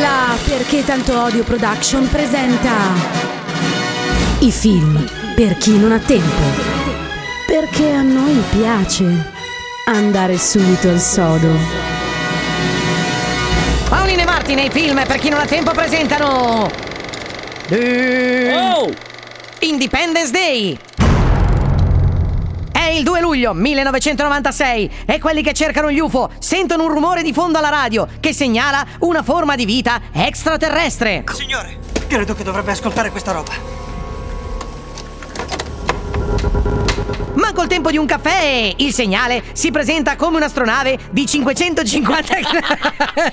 La Perché tanto odio production presenta i film per chi non ha tempo. Perché a noi piace andare subito al sodo. Pauline e Marti nei film per chi non ha tempo presentano The Oh! Independence Day È il 2 luglio 1996 e quelli che cercano gli UFO sentono un rumore di fondo alla radio che segnala una forma di vita extraterrestre. Signore, credo che dovrebbe ascoltare questa roba. Ma col tempo di un caffè il segnale si presenta come un'astronave di 550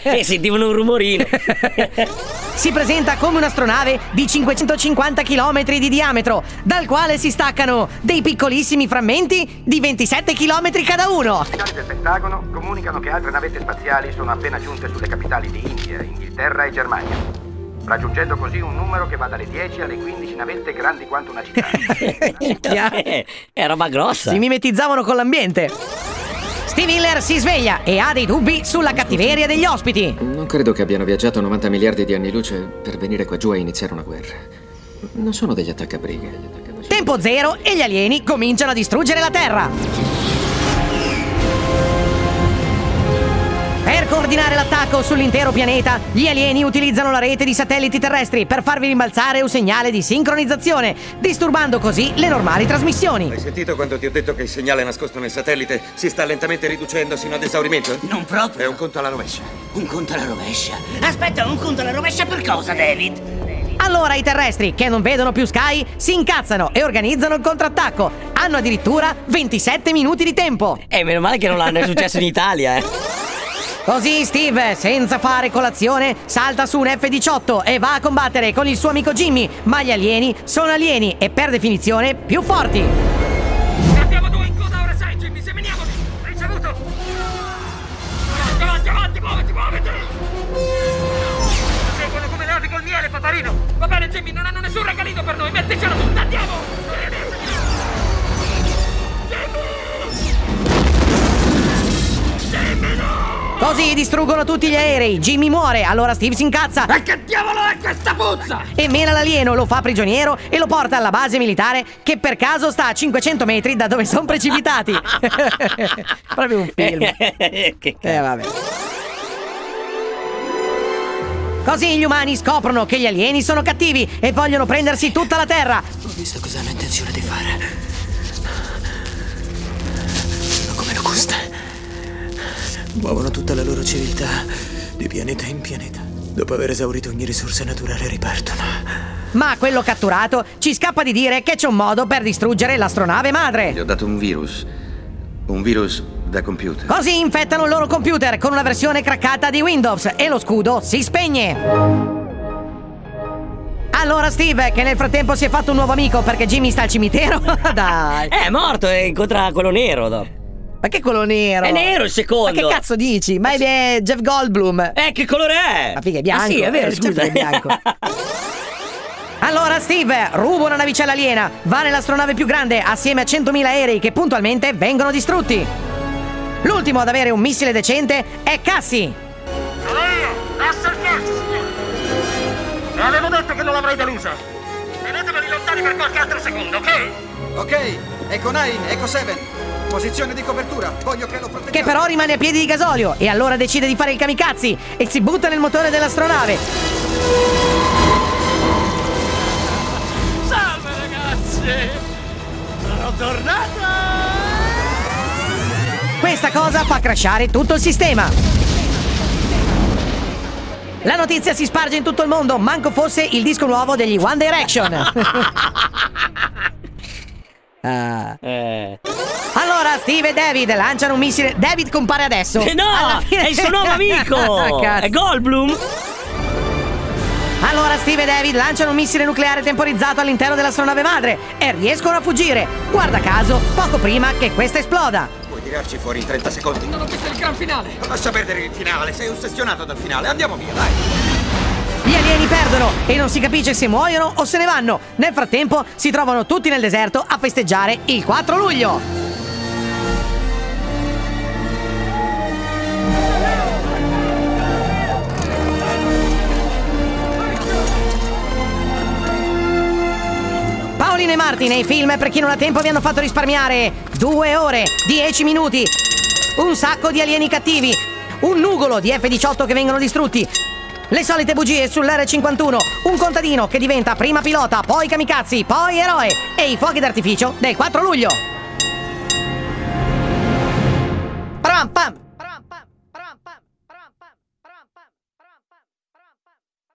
E sentivano un rumorino. Si presenta come un'astronave di 550 km di diametro, dal quale si staccano dei piccolissimi frammenti di 27 km cada uno. ufficiali del Pentagono comunicano che altre navette spaziali sono appena giunte sulle capitali di India, Inghilterra e Germania, raggiungendo così un numero che va dalle 10 alle 15 navette grandi quanto una città. Eh, È roba grossa. Si mimetizzavano con l'ambiente. Steve Hiller si sveglia e ha dei dubbi sulla cattiveria degli ospiti. Non credo che abbiano viaggiato 90 miliardi di anni luce per venire qua giù a iniziare una guerra. Non sono degli attaccabrighe. Tempo zero e gli alieni cominciano a distruggere la Terra. Per coordinare l'attacco sull'intero pianeta, gli alieni utilizzano la rete di satelliti terrestri per farvi rimbalzare un segnale di sincronizzazione, disturbando così le normali trasmissioni. Hai sentito quando ti ho detto che il segnale nascosto nel satellite si sta lentamente riducendo sino ad esaurimento? Non proprio. È un conto alla rovescia. Un conto alla rovescia. Aspetta, un conto alla rovescia per cosa, David? Allora i terrestri, che non vedono più Sky, si incazzano e organizzano il contrattacco. Hanno addirittura 27 minuti di tempo. Eh, meno male che non l'hanno è successo in Italia, eh. Così Steve, senza fare colazione, salta su un F-18 e va a combattere con il suo amico Jimmy, ma gli alieni sono alieni e per definizione più forti. Abbiamo due in coda ora sei, Jimmy, seminiamoli! Ricevuto! Avanti, avanti, muoviti, muoviti! Seguono come navi col miele, paparino! Va bene, Jimmy, non hanno nessun regalino per noi, metticelo tutta, andiamo! Così distruggono tutti gli aerei, Jimmy muore, allora Steve si incazza E che diavolo è questa puzza? e mena l'alieno, lo fa prigioniero e lo porta alla base militare che per caso sta a 500 metri da dove sono precipitati. Proprio un film. che Eh vabbè. Così gli umani scoprono che gli alieni sono cattivi e vogliono prendersi tutta la Terra. Ho visto cosa hanno intenzione di fare. Muovono tutta la loro civiltà di pianeta in pianeta. Dopo aver esaurito ogni risorsa naturale ripartono. Ma quello catturato ci scappa di dire che c'è un modo per distruggere l'astronave Gli madre. ho dato un virus. Un virus da computer. Così infettano il loro computer con una versione craccata di Windows e lo scudo si spegne. Allora Steve, che nel frattempo si è fatto un nuovo amico perché Jimmy sta al cimitero, dai. Eh, È morto e incontra quello nero. dopo. Ma che quello nero? È nero il secondo. Ma che cazzo dici? Ma è Jeff Goldblum. Eh, che colore è? Ma figa, è bianco. Ah, sì, è vero, Eh, scusa. è bianco. Allora Steve ruba una navicella aliena, va nell'astronave più grande assieme a 100.000 aerei che puntualmente vengono distrutti. L'ultimo ad avere un missile decente è Cassie. Sono io! Russell signore! E avevo detto che non l'avrei delusa! Teneteveli lontani per qualche altro secondo, ok? Ok, Eco 9, Eco 7. Posizione di copertura. Voglio che lo proteggiate. Che però rimane a piedi di gasolio e allora decide di fare il kamikaze e si butta nel motore dell'astronave. Salve ragazzi! Sono tornata! Questa cosa fa crashare tutto il sistema. La notizia si sparge in tutto il mondo, manco fosse il disco nuovo degli One Direction. Ah. Steve e David lanciano un missile. David compare adesso. Eh, no! Alla fine- È il suo nuovo amico! Ah, cazzo. è Goldblum! Allora Steve e David lanciano un missile nucleare temporizzato all'interno dell'astronave madre e riescono a fuggire. Guarda caso, poco prima che questa esploda. Puoi tirarci fuori in 30 secondi? Non ho visto il gran finale! Lascia perdere il finale, sei ossessionato dal finale. Andiamo via, dai. Gli alieni perdono e non si capisce se muoiono o se ne vanno. Nel frattempo si trovano tutti nel deserto a festeggiare il 4 luglio. Dean e Martin e i film per chi non ha tempo vi hanno fatto risparmiare due ore, 10 minuti, un sacco di alieni cattivi, un nugolo di F-18 che vengono distrutti, le solite bugie sull'R-51, un contadino che diventa prima pilota, poi kamikaze, poi eroe e i fuochi d'artificio del 4 luglio. Pam pam!